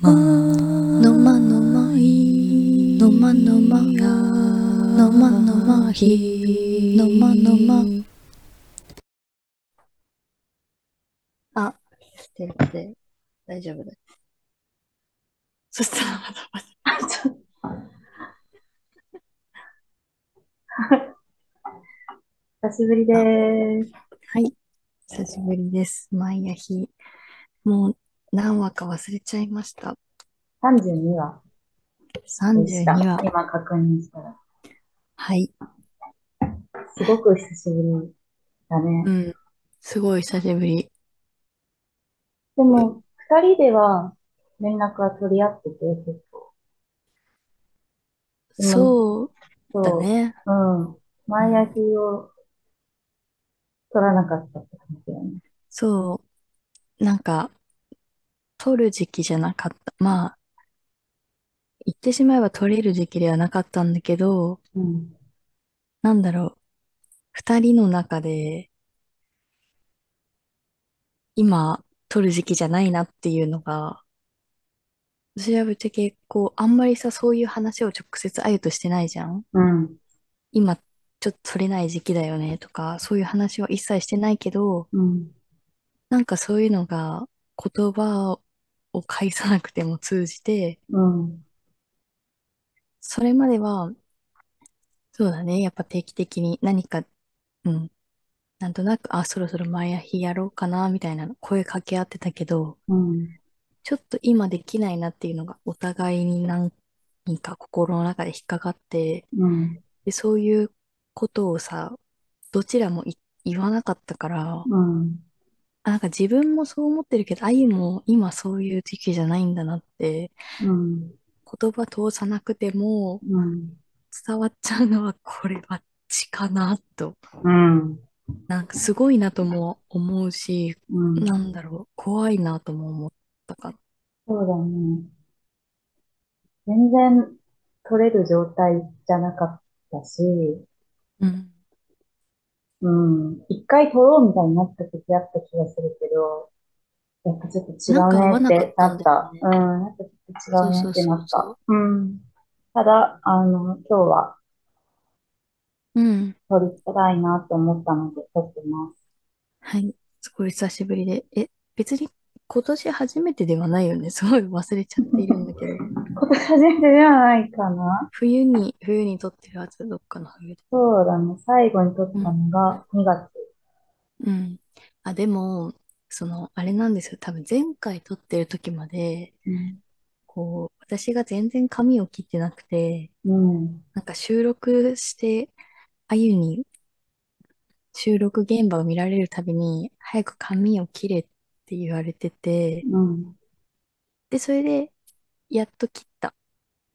まのまのまいのまのまのまのまひのまのまあ、してるって大丈夫だ。そしたらまたまた。あ、ちょっ久しぶりです。はい。久しぶりです。毎夜日。もう何話か忘れちゃいました。32話でした。32話。今確認したら。はい。すごく久しぶりだね。うん。すごい久しぶり。でも、二人では連絡は取り合ってて、結構。そう。だね。うん。前焼きを取らなかったって感じだよね。そう。なんか、取る時期じゃなかった。まあ、言ってしまえば取れる時期ではなかったんだけど、うん。なんだろう。二人の中で、今、取る時期じゃないなっていうのが、私はぶっちゃけ、こう、あんまりさ、そういう話を直接あゆとしてないじゃんうん。今、ちょっと取れない時期だよねとか、そういう話は一切してないけど、うん。なんかそういうのが言葉を返さなくても通じて、うん。それまでは、そうだね、やっぱ定期的に何か、うん、なんとなく、あ、そろそろ前や日やろうかな、みたいなの声かけ合ってたけど、うん。ちょっと今できないなっていうのがお互いに何か心の中で引っかかって、うん。で、そういうことをさ、どちらもい言わなかったから、うん。あなんか自分もそう思ってるけど、あゆも今そういう時期じゃないんだなって、うん。言葉通さなくてもうん。伝わっちゃうのはこれは血かなと。うん。なんかすごいなとも思うし、うん。なんだろう、怖いなとも思ったかな。そうだね。全然取れる状態じゃなかったし、うん。うん。一回取ろうみたいになった時あった気がするけど、やっぱちょっと違うねってなった。うん。やっぱちょっと違うねってなったそうん。ただ、あの、今日はうん。取りたいなと思ったので取ってます。はい。すごい久しぶりで。え、別に今年初めてではないよね。すごい忘れちゃっているんだけど。今年初めてではないかな冬に、冬に撮ってるはず、どっかの冬で。そうだね。最後に取ったのが2月。うん。あ、でも、その、あれなんですよ。多分前回撮ってる時まで、うん。こう、私が全然髪を切ってなくて、うん。なんか収録して、あゆに収録現場を見られるたびに、早く髪を切れって言われてて、うん。で、それで、やっと切った。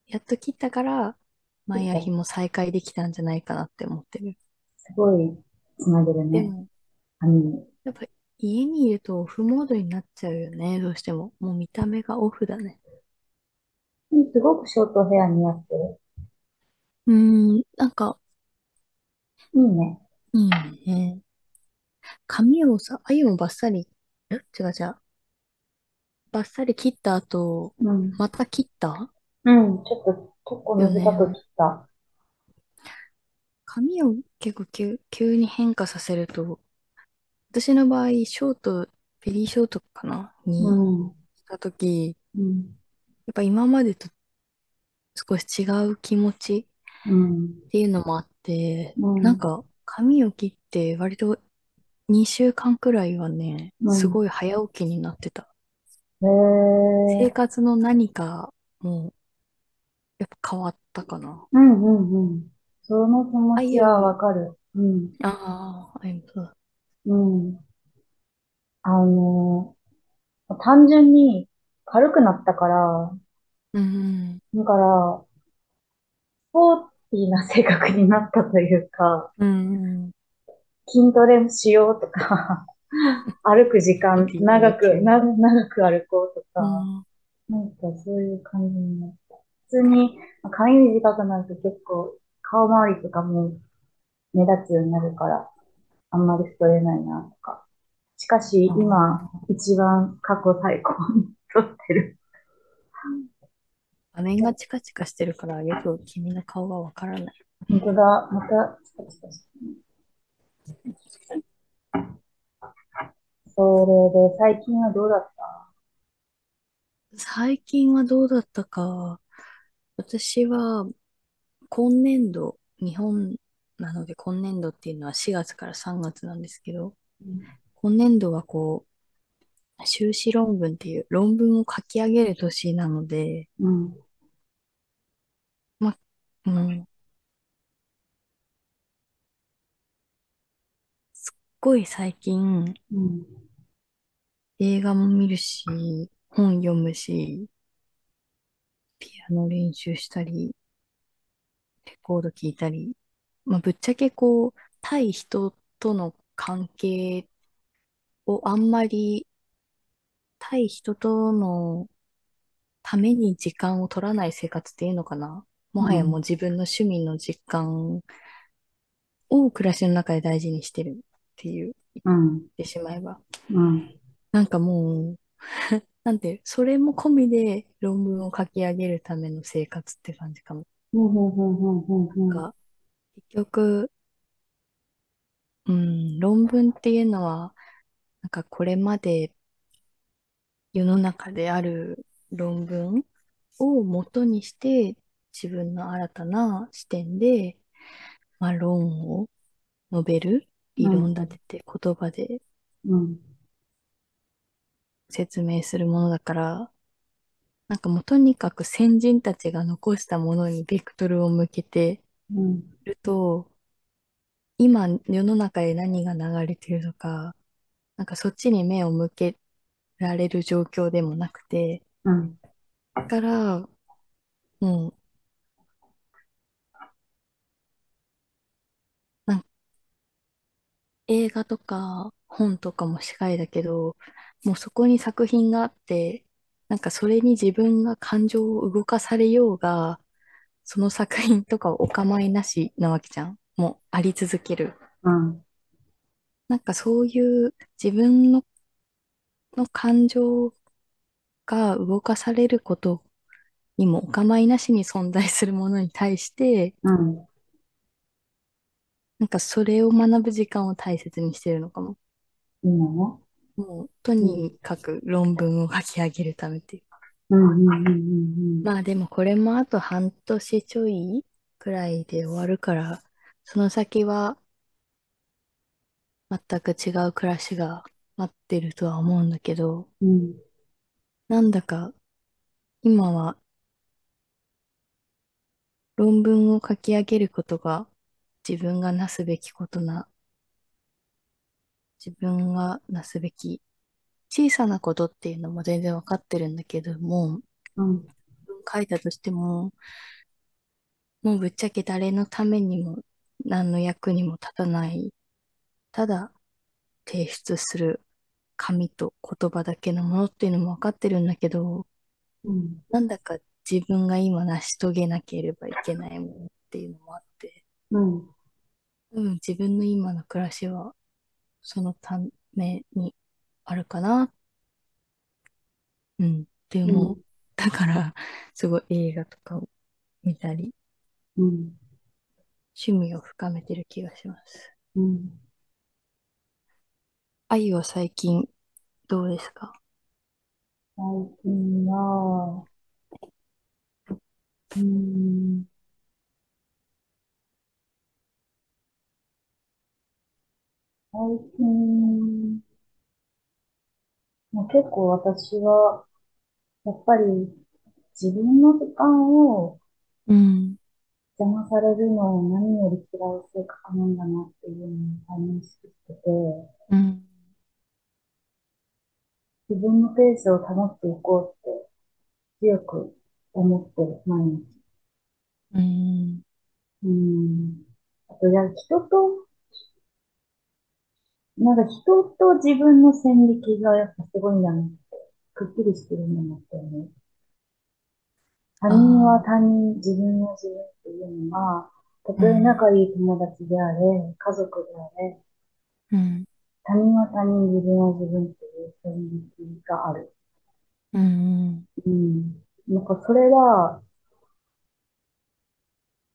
やっと切ったから、前や日も再開できたんじゃないかなって思ってる。すごいつなげるね。やっぱ家にいるとオフモードになっちゃうよね、どうしても。もう見た目がオフだね。うんすごくショートヘア似合ってる。うーん、なんか、いいね。いいね。髪をさ、あゆもバッサリ、え？違う違う。バッサリ切った後、うん。また切った？うん。ちょっと結構短く切った。髪を結構急、急に変化させると、私の場合、ショート、ベリーショートかな？にうん。したとき、うん。やっぱ今までと少し違う気持ちうん。っていうのもあって、うんなんか髪を切って割と2週間くらいはね、うんすごい早起きになってた。へ生え。活の何かもやっぱ変わったかな。うんうんうん。その気持ちはわかる。うん。ああ、あゆもそうだ。うん。あの、単純に軽くなったから、うん、だから、スポーティーな性格になったというか、うん、筋トレもしようとか、歩く時間長く、な、長く歩こうとうか、ん、なんかそういう感じになった。普通にまあ髪短くなると結構顔周りとかも目立つようになるから、あんまり太れないなとか。しかし今、一番過去最高に太ってる。画面がチカチカしてるからよく君の顔がわからない。本当だ。また、チカチカしてるそれで、最近はどうだった？最近はどうだったか。私は今年度、日本なので今年度っていうのは4月から3月なんですけど、今年度はこう、修士論文っていう論文を書き上げる年なので、うん。ま、うん、すっごい最近うん。映画も見るし、本読むし、ピアノ練習したり、レコード聞いたり、まあ、ぶっちゃけこう、対人との関係をあんまり、対人とのために時間を取らない生活っていうのかな。もはやもううん。自分の趣味の時間を暮らしの中で大事にしてるっていう、言っうん。てしまえば。うん。なんかもう、なんて、それも込みで論文を書き上げるための生活って感じかも。うん。うん。うん。うん。うん。が、結局、うん、論文っていうのは、なんかこれまで世の中である論文を元にして自分の新たな視点で、まあ、論を述べる、理論うん。立てて言葉でうん。説明するものだから、なんかもうとにかく先人たちが残したものにベクトルを向けてうん。ると、今世の中で何が流れてるのか、なんかそっちに目を向けられる状況でもなくて、うん。だから、もう、なん映画とか本とかもしかりだけど、もうそこに作品があって、なんかそれに自分が感情を動かされようが、その作品とかお構いなしなわけじゃん。もうあり続ける。うん。なんかそういう自分の、の感情が動かされることにもお構いなしに存在するものに対して、うん。なんかそれを学ぶ時間を大切にしてるのかも。今ね。もう、とうん。にかく論文を書き上げるためっていう。うん。うん。うん。まあでもこれもあと半年ちょいくらいで終わるから、その先は全く違う暮らしが待ってるとは思うんだけど、うん。なんだか今は論文を書き上げることが自分がなすべきことな、自分がなすべき小さなことっていうのも全然わかってるんだけども、うん。書いたとしても、もうぶっちゃけ誰のためにも何の役にも立たない、ただ提出する紙と言葉だけのものっていうのも分かってるんだけど、うん。なんだか自分が今成し遂げなければいけないものっていうのもあって、うん。うん、自分の今の暮らしはそのためにあるかな、うん、って思う。うん。だから、すごい映画とかを見たり、うん。趣味を深めてる気がします。うん。愛は最近どうですか？最近は、うん。最近、まあ、結構私は、やっぱり自分の時間をうん、邪魔されるのを何より嫌う性格なんだなっていうのを再認識してて、うん、自分のペースを保っていこうって強く思ってる、毎日。うん、うん。あと、じゃあ人と、なんか人と自分の線引きがやっぱすごいんだなって、くっきりしてるんだなって思う。他人は他人、自分は自分っていうのは、たとえ仲いい友達であれ、うん、家族であれ、うん、他人は他人、自分は自分っていう線引きがある。うん。うん。なんかそれは、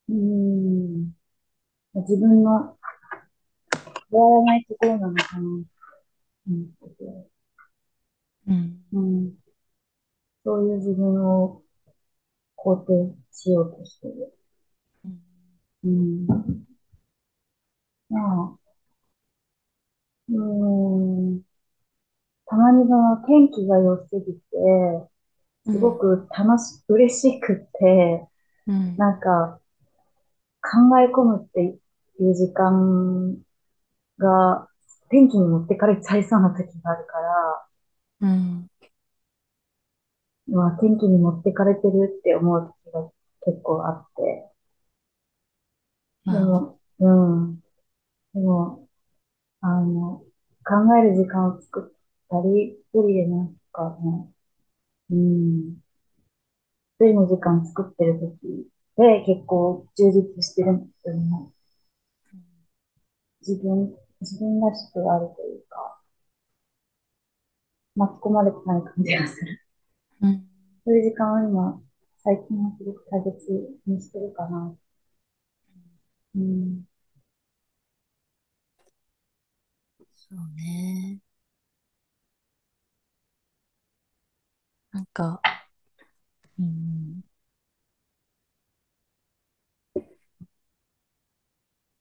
うん、自分の変わらないところなのかな。うん、うん。うん、そういう自分を肯定しようとしてる。うん、まあ、うん、たまにその天気が良すぎて、すごうん。く楽し、嬉しくて、うん。なんか考え込むっていう時間が天気に持ってかれちゃいそうな時があるから、うん。まあ天気に持ってかれてるって思う時が結構あって、でまあ、も、うん、でも、あの、考える時間を作ったり、一人でなんかね、うん、一人の時間作ってる時で結構充実してるんですよね。自分、自分らしくあるというか、巻き込まれてない感じがする。うん。そういう時間を今、最近はすごく大切にしてるかな。うん、そうね。なんか、うん。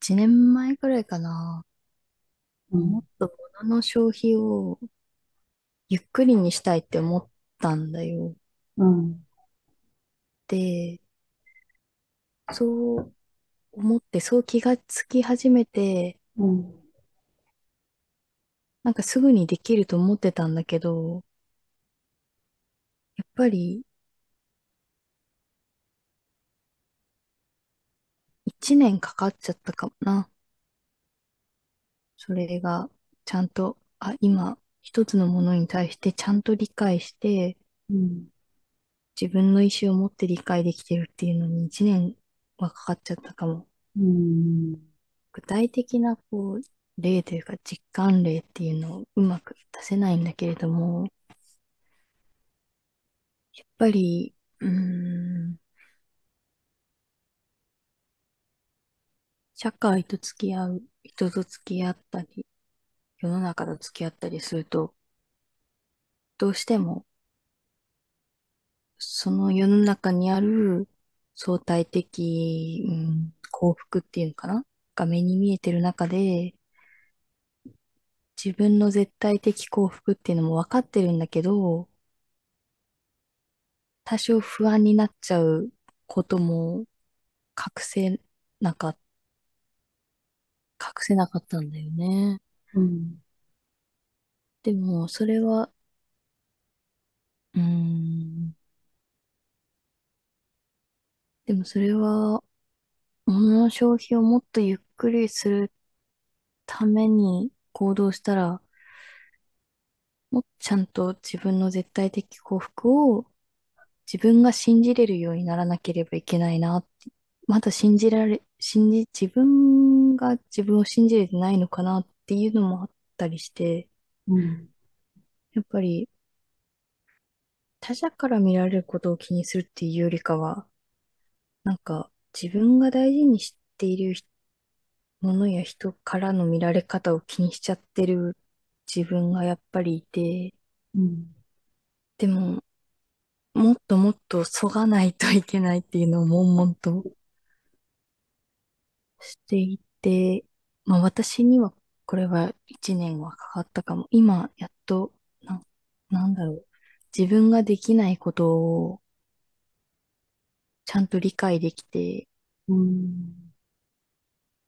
1年前くらいかな。うん、もっと物の消費をゆっくりにしたいって思ったんだよ。うん、で、そう思って、そう気がつき始めて、うん、なんかすぐにできると思ってたんだけど、やっぱり1年かかっちゃったかもな。それが、ちゃんと、あ、今、一つのものに対してちゃんと理解して、うん、自分の意思を持って理解できてるっていうのに1年はかかっちゃったかも。うん、具体的な、こう、例というか実感例っていうのをうまく出せないんだけれども、やっぱり、うーん、社会と付き合う、人と付き合ったり、世の中と付き合ったりすると、どうしても、その世の中にある相対的、うん、幸福っていうのかな？が目に見えてる中で、自分の絶対的幸福っていうのも分かってるんだけど、多少不安になっちゃうことも隠せなかっ隠せなかったんだよね。うん、でも、それは、うん、でもそれは、物の消費をもっとゆっくりするために行動したら、もっとちゃんと自分の絶対的幸福を自分が信じれるようにならなければいけないなって。まだ信じられ、信じ、自分が自分を信じれてないのかなっていうのもあったりして、うん、やっぱり他者から見られることを気にするっていうよりかは、なんか自分が大事にしているものや人からの見られ方を気にしちゃってる自分がやっぱりいて、うん、でももっともっとそがないといけないっていうのを悶々としていて、まあ私にはこれは一年はかかったかも。今やっと、な、なんだろう。自分ができないことをちゃんと理解できて、うん、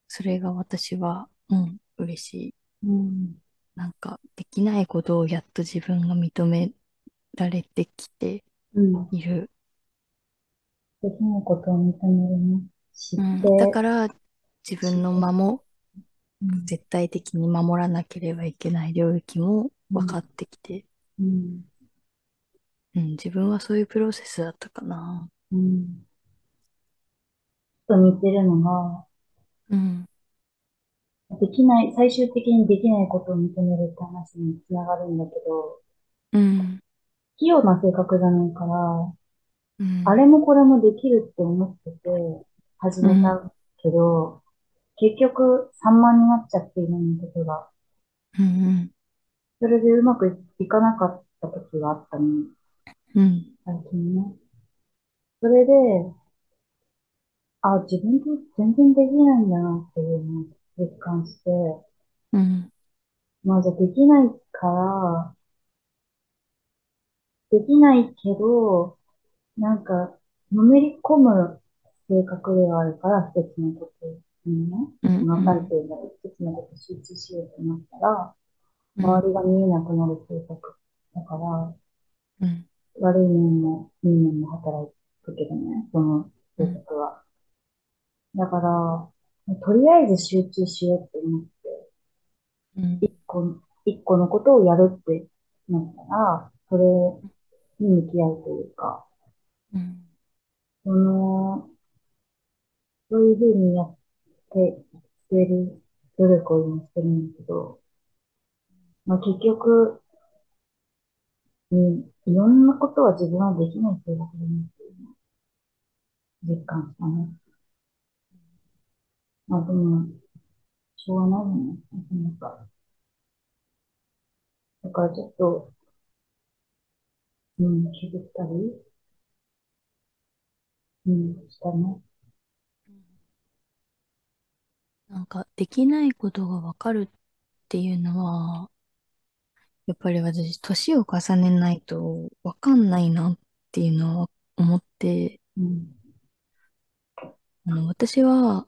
それが私は、うん、嬉しい。うん、なんか、できないことをやっと自分が認められてきてうん。いる。できないことを認めるね。知っうん、だかて、ら、自分の守、うん、絶対的に守らなければいけない領域もうん、分かってきて、うん、うん、自分はそういうプロセスだったかな。うん。と似てるのが、うん、できない、最終的にできないことを認めるって話につながるんだけど、うん、器用な性格じゃないから、あれうん、もこれもできるって思ってて始うん、めたけど、結局散漫になっちゃっているんだけど、うんそれでうまくいかなかった時があったの。うん。うん。最近ね。それで、あ、自分と全然できないんだなっていうのを実感して、うん。まあじゃあできないから、できないけど、なんか、のめり込む性格ではあるから、一つのことにね、うん。なされている一つのことに集中しようと思ったら、うん。周りが見えなくなる性格だから、うん。悪い面もいい面も働くけどね、その性格は。だから、とりあえず集中しようって思って、うん。一個、一個のことをやるってなったら、それに向き合うというか、うん。その、そういうふうにやっていける努力を今してるんだけど、まあ結局、うん、いろんなことは自分はできない性格だなっていう実感したね。まあでも、しょうがないよね。なんか。だからちょっと、うん、削ったり、うん、したね。なんか、できないことがわかるっていうのは、やっぱり私、年を重ねないとわかんないなっていうのは思って、うん、あの、私は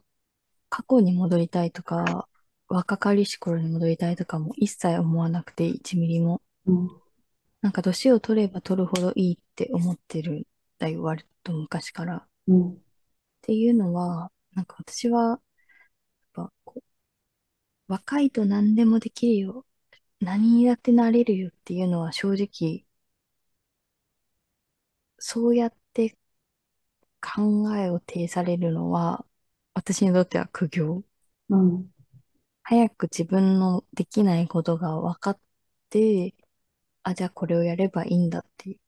過去に戻りたいとか、若かりし頃に戻りたいとかも一切思わなくて、1ミリも。うん、なんか年を取れば取るほどいいって思ってるんだよ、割と昔から。っうん、ていうのは、なんか私は、ぱこう若いと何でもできるよ。何にだってなれるよっていうのは正直、そうやって考えを呈されるのは、私にとっては苦行。うん、早く自分のできないことが分かって、あ、じゃあこれをやればいいんだっていう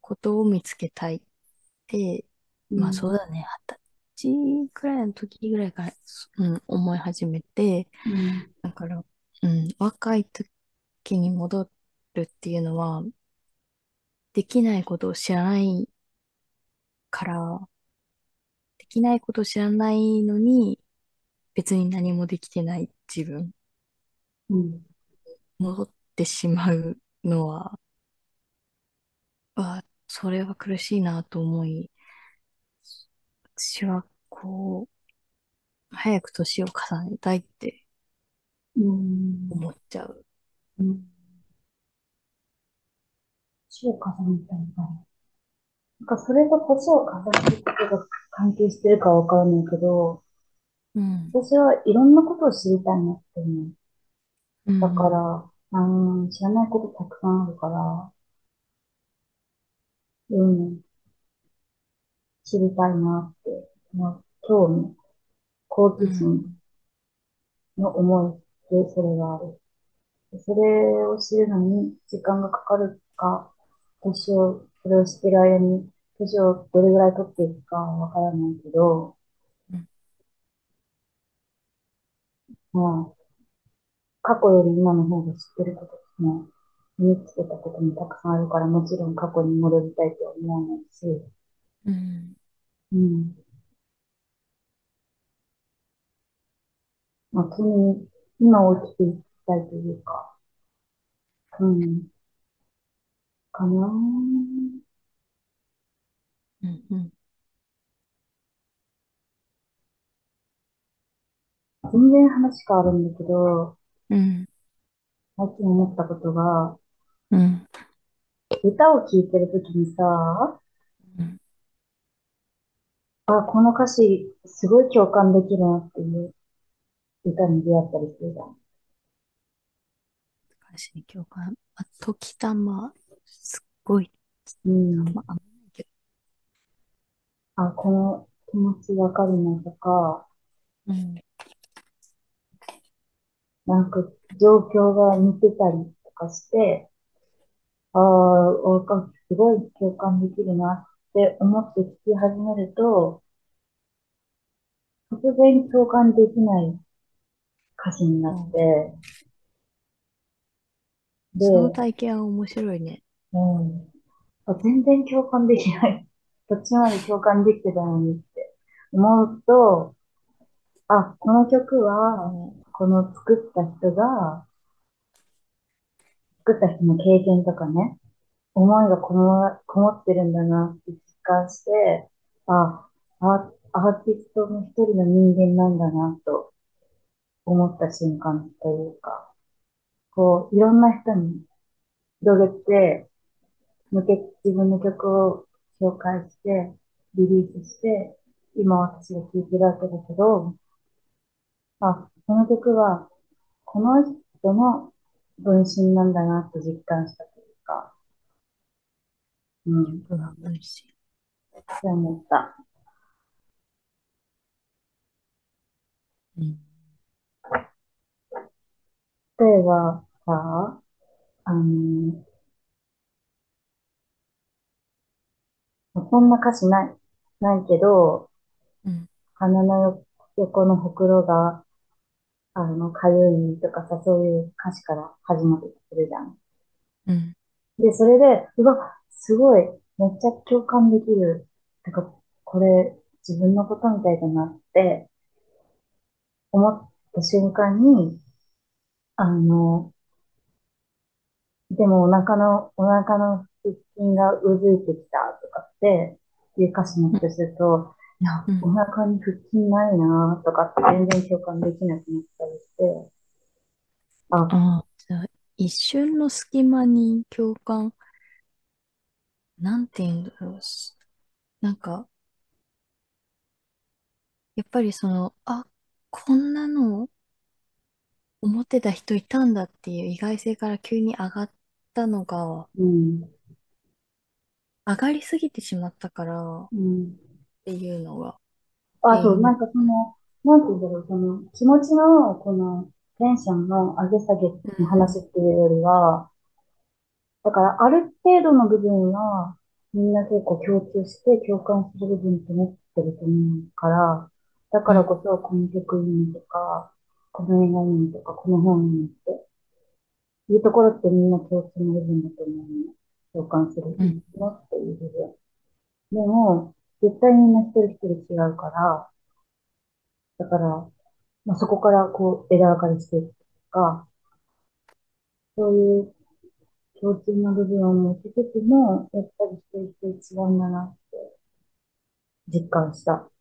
ことを見つけたいって、まあそうだね、二十歳くらいの時ぐらいから、うん、思い始めて、うん、だから、うん、若い時に戻るっていうのは、できないことを知らないから、できないことを知らないのに、別に何もできてない自分、うん、戻ってしまうのは、あ、それは苦しいなと思い、私はこう、早く年を重ねたいってうん、思っちゃう。うん。年を重ねたいから。なんかそれと年を重ねることが関係してるかわからないけど、うん。私はいろんなことを知りたいなって思う。うんだから、うん、知らないことたくさんあるから、うん、知りたいなって、まあ、興味、好奇心の思いでそれがある。それを知るのに時間がかかるか、年を、それを知ってる間に、年をどれぐらい取っていくかわからないけど、うんまあ、過去より今の方が知ってることも、身につけたこともたくさんあるから、もちろん過去に戻りたいとは思わないし、うん。うん。まあ、とに、今を生きていきたいというか、うん。かなぁ。うん。うん。全然話変わるんだけど、うん。最近思ったことが、うん。歌を聴いてるときにさ、うんあ、この歌詞、すごい共感できるなっていう歌に出会ったりするじゃん。歌詞に共感。あ、時たま、すっごい、うん。まあ、あんまないけあ、この気持ちわかるなとか、ど。うん。なんか状況が似てたりとかして、ああ、わかすごい共感できるなって思って聞き始めると、突然共感できない歌詞になっうんて、そので、体験は面白いね。うん、あ、全然共感できない。こっちまで共感できてたのにって思うと、あ、この曲は、うん。この作った人が、作った人の経験とかね、思いがこも、こもってるんだなって実感して、あ、あ、アーティストの一人の人間なんだなと思った瞬間というか、こう、いろんな人に広げて、向け、自分の曲を紹介して、リリースして、今私が聴いてるわけだけど、あ、この曲は、この人の分身なんだなと実感したというか、うん、っうわ、美味しい。て思った。うん。例えばさ、あの、こんな歌詞ない、ないけど、うん。鼻のよ横のほくろが、あの、かゆいとかさ、そういう歌詞から始まってくるじゃん。うん。で、それで、うわ、すごい、めっちゃ共感できる。てか、これ、自分のことみたいだなって思った瞬間に、あの、でもお腹の、お腹の腹筋がうずいてきたとかっていう歌詞になったりすると、いや、うん。お腹に腹筋ないなとかって全然共感できなくなったりして、あ、ああ、じゃあ、一瞬の隙間に共感、なんて言うんだろう。しなんか、やっぱりその、あ、こんなの思ってた人いたんだっていう意外性から急に上がったのが、うん、上がりすぎてしまったからっうん。ていうのが原あ、そう、な因。んかその、なんて言うんだろう、その、気持ちの、この、テンションの上げ下げの話っていうよりは、だから、ある程度の部分は、みんな結構共通して共感する部分って持ってると思うから、だかうん。らこそ、この曲いいねとか、この映画いいとか、この本いいっていうところってみんな共通の部分だと思うの。共感するうん。のっていう部分。でも、絶対みんな一人一人違うから、だから、まあ、そこからこう枝分かれしていくとか、そういう共通の部分を持ちつつも、やっぱり一人一人違うんだなって実感した。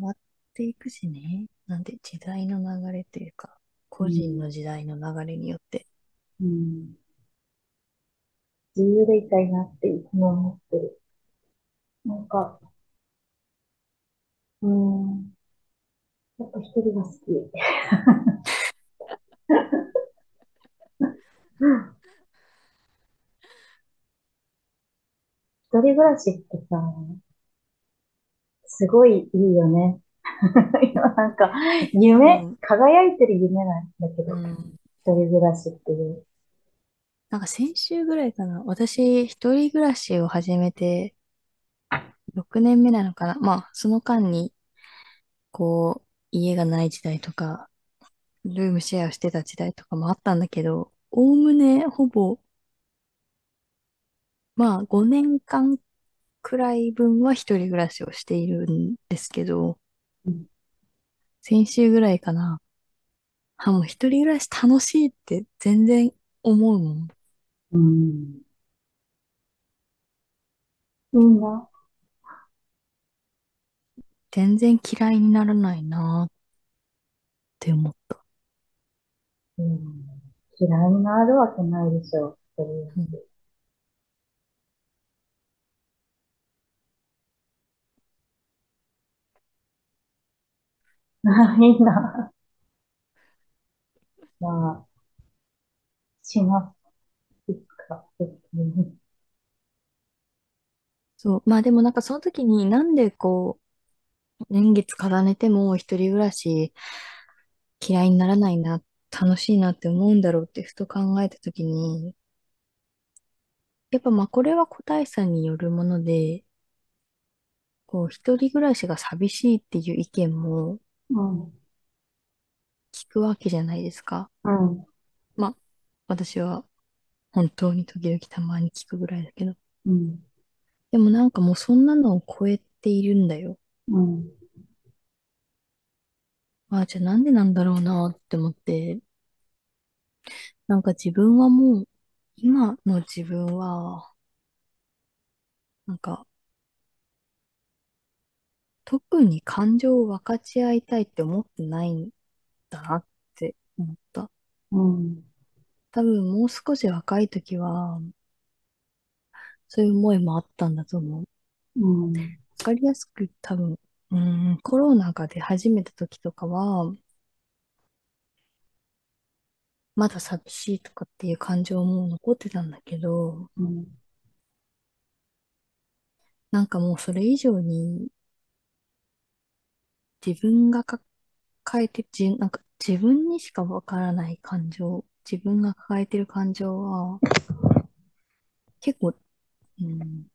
変わっていくしね。なんで時代の流れというか、個人。の時代の流れによって。うん。自由でいたいなっていつも思ってる。なんか、うん、やっぱ一人が好き。一人暮らしってさ、すごいいいよね。今なんか、夢、うん。輝いてる夢なんだけど、うん。一人暮らしっていう。なんか先週ぐらいかな。私、一人暮らしを始めて6年目なのかな。まあ、その間に、こう、家がない時代とか、ルームシェアしてた時代とかもあったんだけど、おおむねほぼ、まあ5年間くらい分は一人暮らしをしているんですけど、うん。先週ぐらいかな。あ、もう一人暮らし楽しいって全然思うもん。うんいいな？全然嫌いにならないなって思った。うん。嫌いになるわけないでしょ。一人うん。暮らし。いいな。まあ、します。いつか。そう。まあでもなんかその時になんでこう、年月重ねても一人暮らし嫌いにならないな、楽しいなって思うんだろうってふと考えた時に、やっぱまあこれは個体差によるもので、こう、一人暮らしが寂しいっていう意見もうん。聞くわけじゃないですか。うん。まあ、私は本当に時々たまに聞くぐらいだけど。うん。でもなんかもうそんなのを超えているんだよ。うん。ああ、じゃあなんでなんだろうなって思って、なんか自分はもう、今の自分は、なんか、特に感情を分かち合いたいって思ってないんだなって思った。うん。多分もう少し若い時は、そういう思いもあったんだと思う。うん。わかりやすく多分、うん、コロナが出始めた時とかは、まだ寂しいとかっていう感情も残ってたんだけど、うん。なんかもうそれ以上に自分が抱えて、じ、なんか自分にしかわからない感情、自分が抱えてる感情は結構、うん、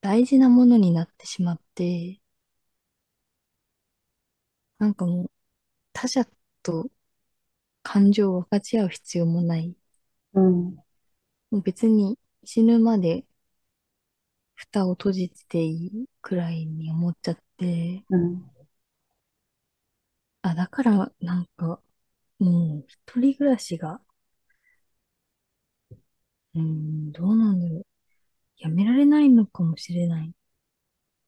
大事なものになってしまって、なんかもう他者と感情を分かち合う必要もない。うん。もう別に死ぬまで蓋を閉じていいくらいに思っちゃって、うん。あ、だからなんかもう一人暮らしが、うん、どうなんだろう。やめられないのかもしれないっ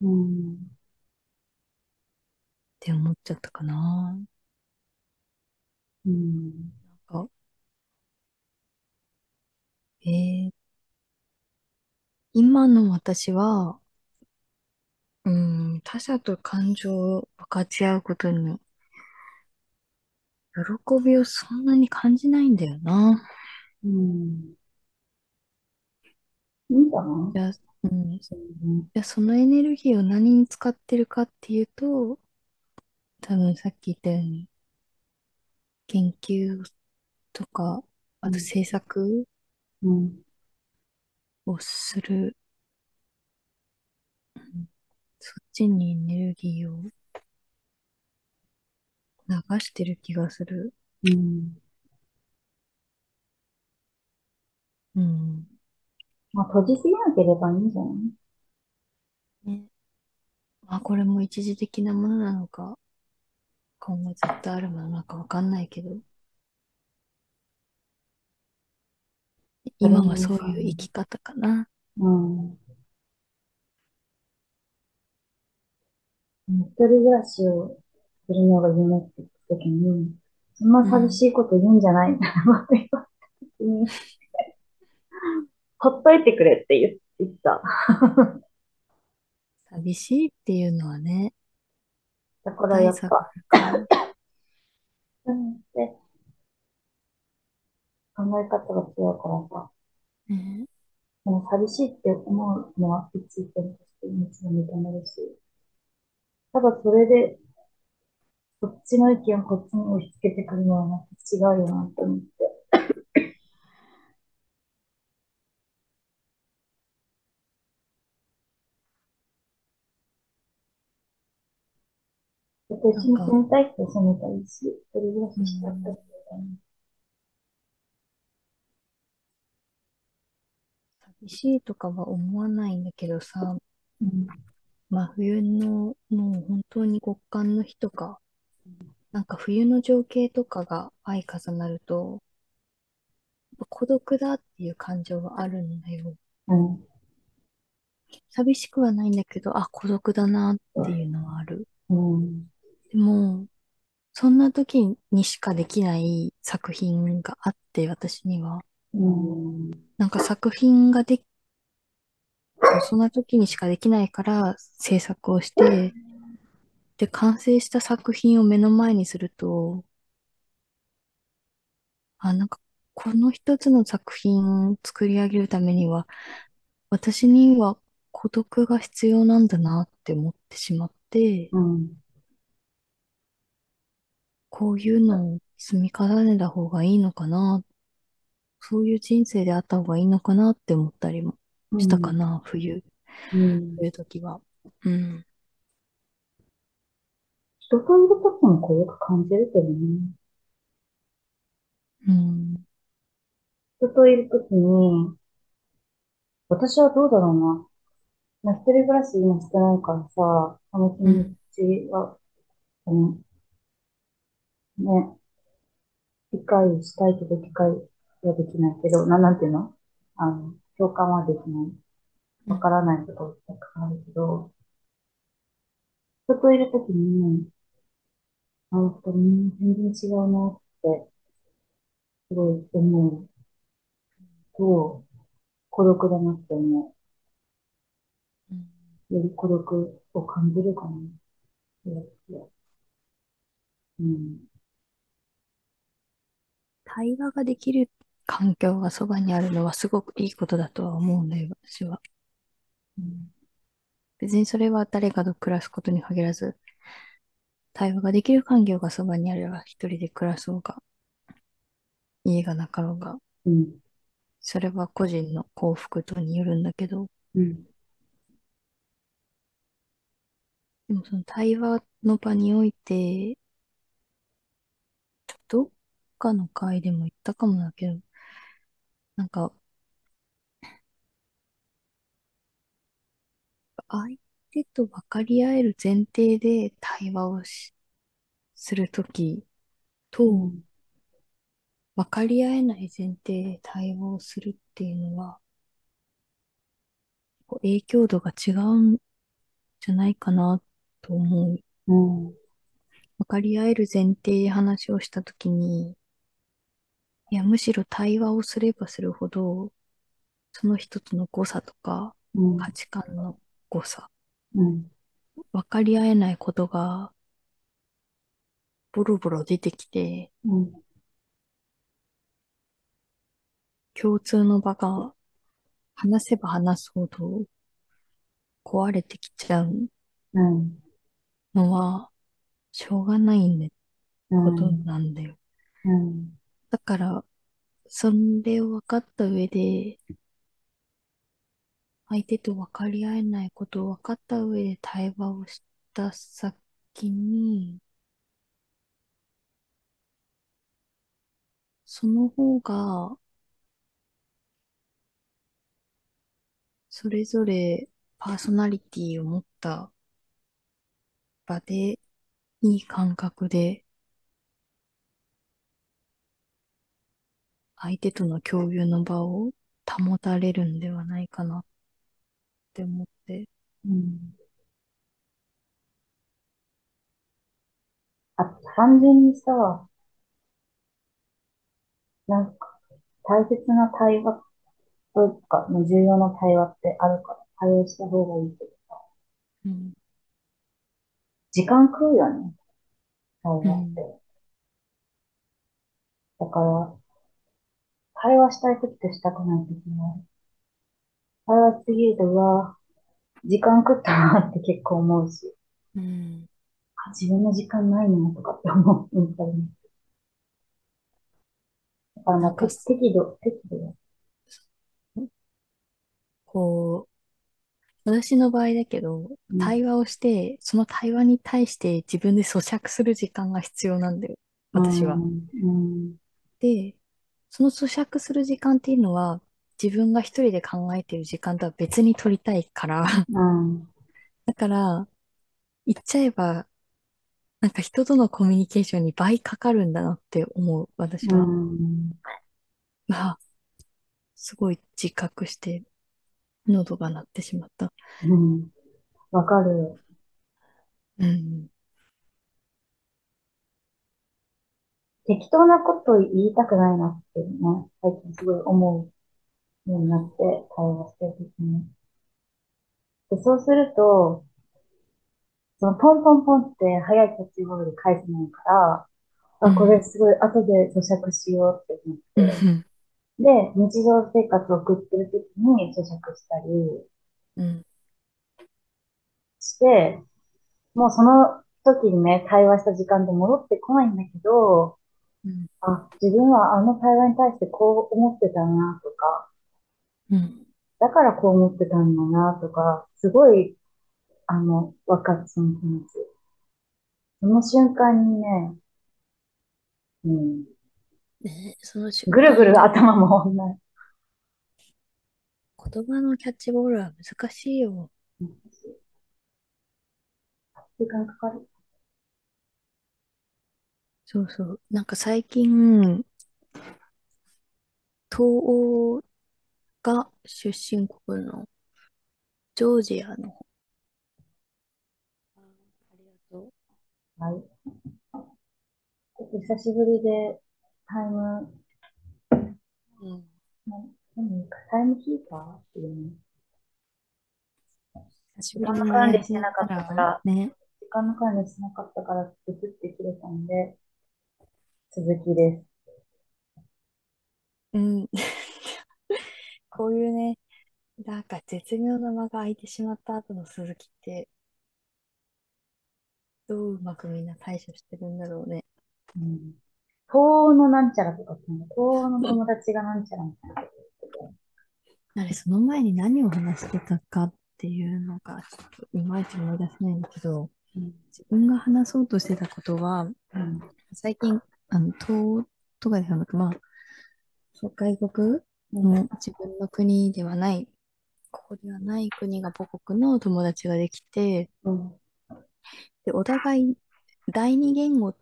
うん。て思っちゃったかな。うん。なんか、えー、今の私は、うん、他者と感情を分かち合うことに喜びをそんなに感じないんだよな。うん。いいんじゃなじゃあ、うん。そのエネルギーを何に使ってるかっていうと、多分さっき言ったように、研究とか、うん。あと制作うん。をする、うんそっちにエネルギーを流してる気がする。うん。うん。まあ、閉じすぎなければいいんじゃない？ね。まあこれも一時的なものなのか、今後ずっとあるものなのかわかんないけど、今はそういう生き方かな。うん。一人暮らしをするのが夢って言った時に、そんな寂しうん。いこと言うんじゃないみたいなこと言われてに、ほっといてくれって言言った。寂しいっていうのはね、だからやっぱ。うんで考え方が違うからさ、ね。でも寂しいって思うのは一意見としてもちろん認めるし、ただそれで、こっちの意見をこっちに押し付けてくるのはまた違うよなって思って。一緒に住なんか、みたし、一人暮らうししたった。寂しいとかは思わないんだけどさ、うん、真冬のもう本当に極寒の日とか、なんか冬の情景とかが相重なると、孤独だっていう感情はあるんだよ。うん、寂しくはないんだけど、あ、孤独だなっていうのはある。うん、でも、そんな時にしかできない作品があって、私には。うん、なんか作品ができ、そんな時にしかできないから制作をして、で、完成した作品を目の前にすると、あ、なんか、この一つの作品を作り上げるためには、私には孤独が必要なんだなって思ってしまって、うん、こういうのを積み重ねた方がいいのかな、そういう人生であった方がいいのかなって思ったりもしたかうん、な、冬、うん。冬時は。うん。人といるときもこうよく感じるけどね。うん。人といるときに、私はどうだろうな。まあ、一人暮らし今してないからさ、その気持。ちは、うん、ね、理解したいけど理解はできないけど、な、なんていうの？あの、共感はできない。わからないことたくさんあるけど、人といるときに、あの人、うん全然違うなって、すごい思うと、孤独だなって思うん。う。より孤独を感じるかな。うん。対話ができる環境がそばにあるのはすごくいいことだとは思うんだよ、私は。うん。別にそれは誰かと暮らすことに限らず、対話ができる環境がそばにあれば一人で暮らそうが、家がなかろうが、うん。それは個人の幸福度によるんだけど、うん。でもその対話の場において、どっかの回でも言ったかもだけど、なんか、相手と分かり合える前提で対話をしするときと、うん。分かり合えない前提で対話をするっていうのは、影響度が違うんじゃないかなと思う。うん。分かり合える前提で話をしたときに、いや、むしろ対話をすればするほど、その一つの誤差とか、うん。価値観の誤差、うん。分かり合えないことがボロボロ出てきて、うん。共通の場が話せば話すほど壊れてきちゃううん。のは、しょうがないねうことん。なんだよ。うん。だから、それを分かった上で、相手と分かり合えないことを分かった上で対話をした先に、その方が、それぞれパーソナリティを持った場で、いい感覚で、相手との共有の場を保たれるんではないかな。って思って。うん。あ、単純にさ、なんか、大切な対話とか、重要な対話ってあるから、対応した方がいいけど、うん。時間食うよね、対うん。話って。だから、会話したいときとしたくないときも、会話しすぎると、うわ、時間食ったなって結構思うし、うん。あ自分の時間ないなとかって思う。やっぱりねだからなんか、適度、適度だ。こう、私の場合だけど、うん。対話をして、その対話に対して自分で咀嚼する時間が必要なんだよ。う私は。ん。うん。で、その咀嚼する時間っていうのは、自分が一人で考えている時間とは別に取りたいから、うん。だから、言っちゃえば、なんか人とのコミュニケーションに倍かかるんだなって思う、私うは。ん。あ、すごい自覚して、喉が鳴ってしまった。うん。わかる。うん。適当なこと言いたくないなってね、最近すごい思うになって、会話してるときに。で、そうすると、そのポンポンポンって早いキャッチボールで返せないから、あ、これうん。すごい後で咀嚼しようって思って、うん。で、日常生活を送ってるときに咀嚼したりうん。して、もうその時にね、対話した時間で戻ってこないんだけど、うん。あ、自分はあの対話に対してこう思ってたなとか、うん。だからこう思ってたんだなとか、すごい、あの、わかる、その気持ち。その瞬間にね、うん、ねえ、その瞬ぐるぐる頭もんない。言葉のキャッチボールは難しいよ。時間かかる。そうそう。なんか最近、東欧が出身国のジョージアの方。あありがとはい。ちょっと久しぶりで、タイム、う。うん。な何か、タイムキーパーっていうの？久し時間のぶりにマ管理してなかったかたら、ら、ね。時間の管理してなかったから、ブツって切れたんで、続きです。うん。こういうね、なんか絶妙な間が空いてしまった後の鈴木って、どううまくみんな対処してるんだろうね。うん。東欧のなんちゃらとか東欧の友達がなんちゃらみたいな。あれ、その前に何を話してたかっていうのが、ちょっといまいち思い出せないんだけど、うん。自分が話そうとしてたことは、うん。最近、あの、東欧とかではなく、まあ、そう外国うん。の自分の国ではない、ここではない国が母国の友達ができて、うん。で、お互い第二言語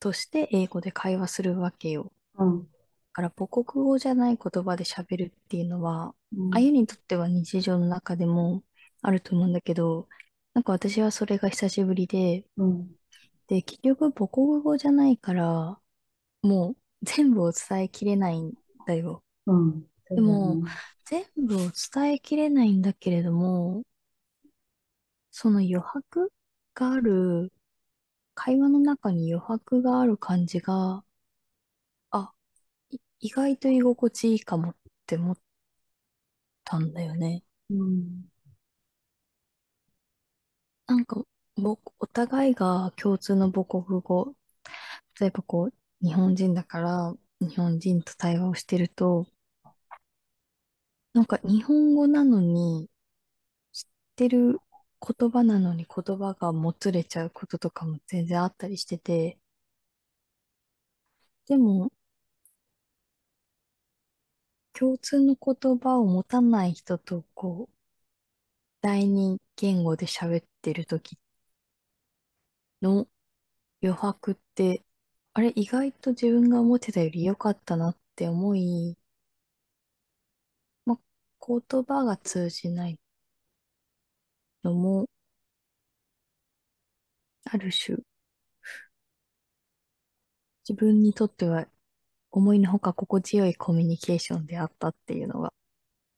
として英語で会話するわけよ。うん。だから母国語じゃない言葉で喋るっていうのは、うん。あゆにとっては日常の中でもあると思うんだけど、なんか私はそれが久しぶりで、うん。で、結局母国語じゃないから、もう全部を伝えきれないんだよ。うん。そうだよでも、ね。全部を伝えきれないんだけれども、その余白がある、会話の中に余白がある感じが、あ、い意外と居心地いいかもって思ったんだよね。うん。なんか、ぼお互いが共通の母国語、例えばこう、日本人だから、日本人と対話をしてると、なんか日本語なのに、知ってる言葉なのに言葉がもつれちゃうこととかも全然あったりしてて、でも、共通の言葉を持たない人と、こう、第二言語で喋ってる時の余白って、あれ、意外と自分が思ってたより良かったなって思い、言葉が通じないのも、ある種、自分にとっては思いのほか心地よいコミュニケーションであったっていうのが、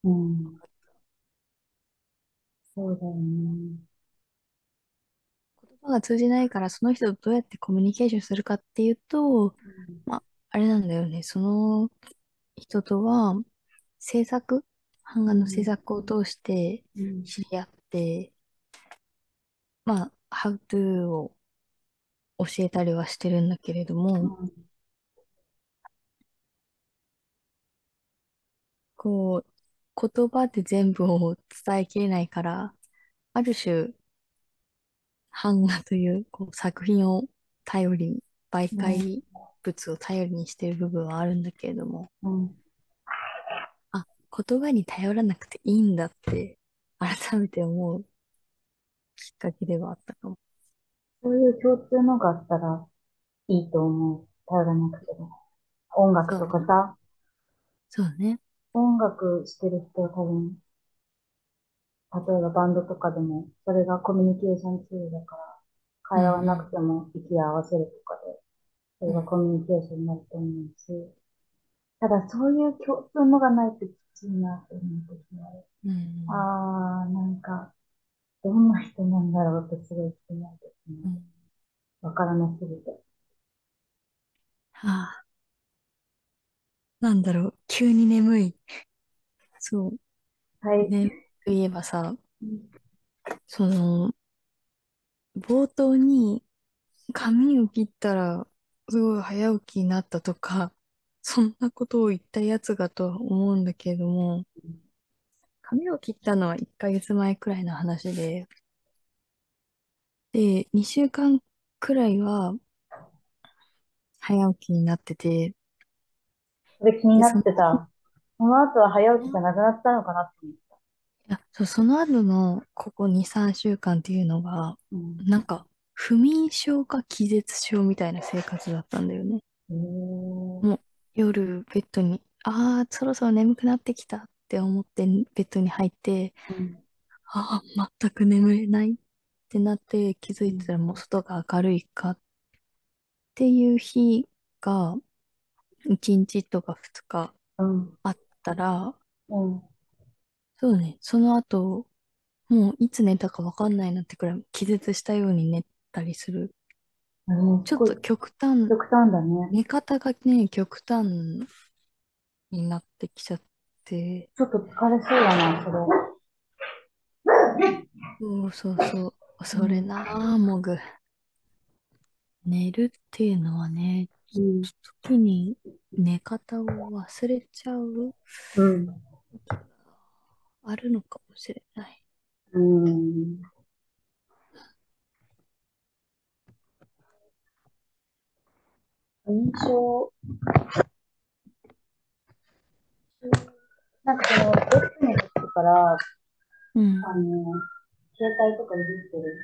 うん。そうだよね。言葉が通じないからその人とどうやってコミュニケーションするかっていうと、うん。まあ、あれなんだよね。その人とは制作、版画の制うん。作を通してうん。知り合って、まあ、How to を教えたりはしてるんだけれども、こう、言葉で全部を伝えきれないから、ある種、版画という、こう作品を頼りに、媒うん。介物を頼りにしている部分はあるんだけれども、うん。あ、言葉に頼らなくていいんだって、改めて思うきっかけではあったかも。そういう共通のがあったらいいと思う。頼らなくても。音楽とかさ、そうね。音楽してる人は多分、例えばバンドとかでも、それがコミュニケーションツールだから、うん会話はなくても息を合わせるとかで、そ。れがコミュニケーションになると思うし、ただそういう共通のがないとって思うある。うん。あー、なんか、どんな人なんだろうってすごい気になるときもある。うん。わからなすぎて。はあ、なんだろう。急に眠い。そう。はい。ね。といえばさ、その、冒頭に髪を切ったら、すごい早起きになったとか、そんなことを言ったやつがとは思うんだけれども、髪を切ったのは1ヶ月前くらいの話で、で、2週間くらいは早起きになってて、それ気にで、なってた。その後は早起きじゃなくなったのかなって思った。いや、そう、その後のここ2、3週間っていうのが、うん。なんか、不眠症か気絶症みたいな生活だったんだよね。もう夜ベッドに、ああ、そろそろ眠くなってきたって思ってベッドに入って、うん。ああ、全く眠れないってなって気づうん。いたらもう外が明るいかっていう日が1日とか2日うん。あったら、うん。そうね、その後、もういつ寝たかわかんないなってくらい気絶したように寝たりする。あれ、すちょっと極端、極端だね。寝方がね、極端になってきちゃって、ちょっと疲れそうだな、それ。そうそうそう。それうん。なあ、もぐ。寝るっていうのはね、うん。時に寝方を忘れちゃううん。あるのかもしれない。うん。印象、なんかその、ベッドに入ってから、うん。あの、携帯とかいじってる。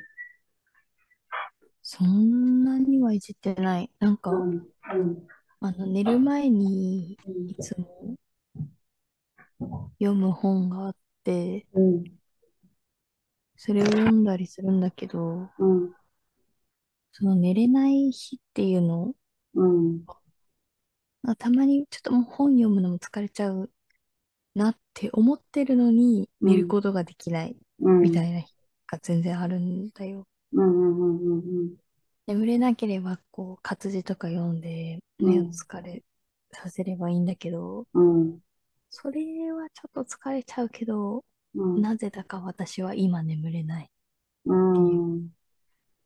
そんなにはいじってない。なんか、うん。うん。あの、寝る前にうん。いつも読む本があって、うん。それを読んだりするんだけど、うん。その寝れない日っていうのうん。あたまにちょっともう本読むのも疲れちゃうなって思ってるのにうん。寝ることができないうん。みたいな日が全然あるんだよ。うん。うん。うん。眠れなければこう活字とか読んで目をうん。疲れさせればいいんだけど、うん。それはちょっと疲れちゃうけど、うん。なぜだか私は今眠れないっうていうん。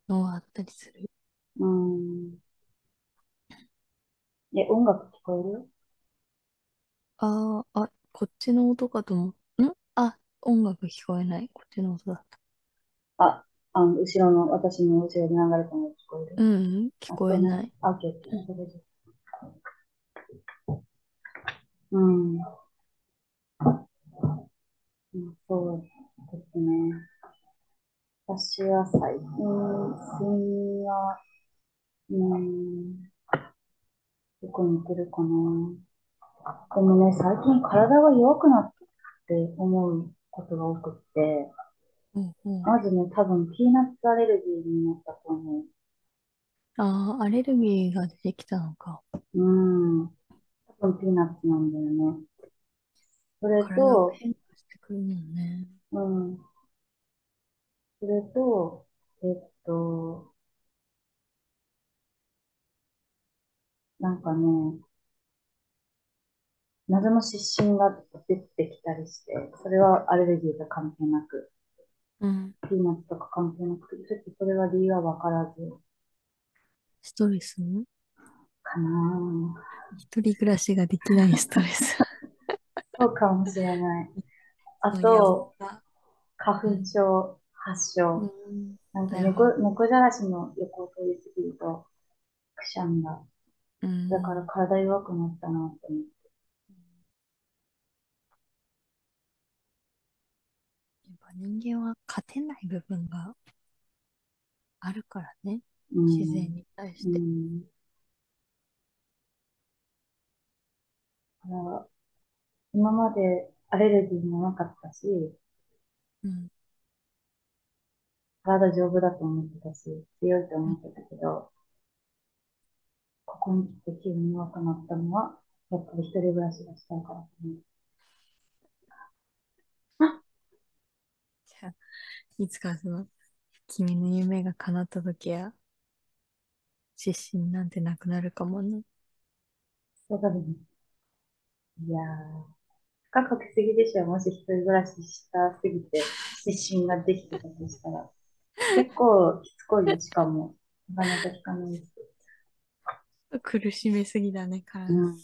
のがあったりする。うん。え、音楽聞こえる？ああ、あ、こっちの音かと思う。ん？あ、音楽聞こえない。こっちの音だった。あ、あの、後ろの、私の後ろで流れたのが聞こえる？うん、聞あ、聞こえない。あ、オッケー、オッケー。うん大丈夫うん。うんそうですね。私は最近、睡眠は、うん、よく似てるかな。でもね、最近体が弱くなって思うことが多くって、うんうん。まずね、多分ピーナッツアレルギーになったと思ああ、アレルギーが出てきたのか。う。うん。多分ピーナッツなんだよね。それと、変化してくるもんね。うん。それと、えっと、なんかね、謎の湿疹が出てきたりして、それはアレルギーが関係なく、うん。ピーナッツとか関係なくて、ちょっとそれは理由はわからず、ストレス？かな一人暮らしができないストレス。そうかもしれない。あと、が。花粉うん。症発う症。ん。なんか。猫じゃらしの横を通り過ぎると、くしゃみが。うだからん。体弱くなったなって思って。やっぱ人間は勝てない部分があるからね。うん。自然に対しうて。ん。だから今までアレルギーもなかったし、うん。体丈夫だと思ってたし、強いとうん思ってたけど、ここに来て急に弱くなったのは、やっぱり一人暮らしがしたいからかね。じゃあ、いつかその、君の夢が叶った時は、失神なんてなくなるかもね。そうだね。いやー、深かけすぎでしょ。もし一人暮らししたすぎて、失神ができてたとしたら。結構しつこいよ、しかも。なかなか効かないです。苦しめすぎだね、体。うん。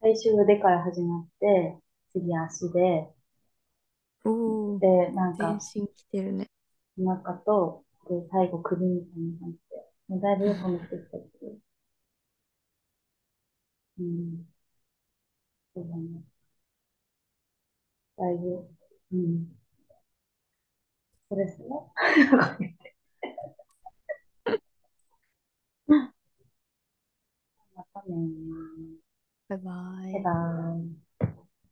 最初腕から始まって、次足で、おお、で、なんか、全身きてるね。お腹とって、最後クビみたいな感じで。もうだいぶ良くなってきたけど。うん。そうだね。だいぶ、うん。ストレスはまたねバイバイバイ。バイ。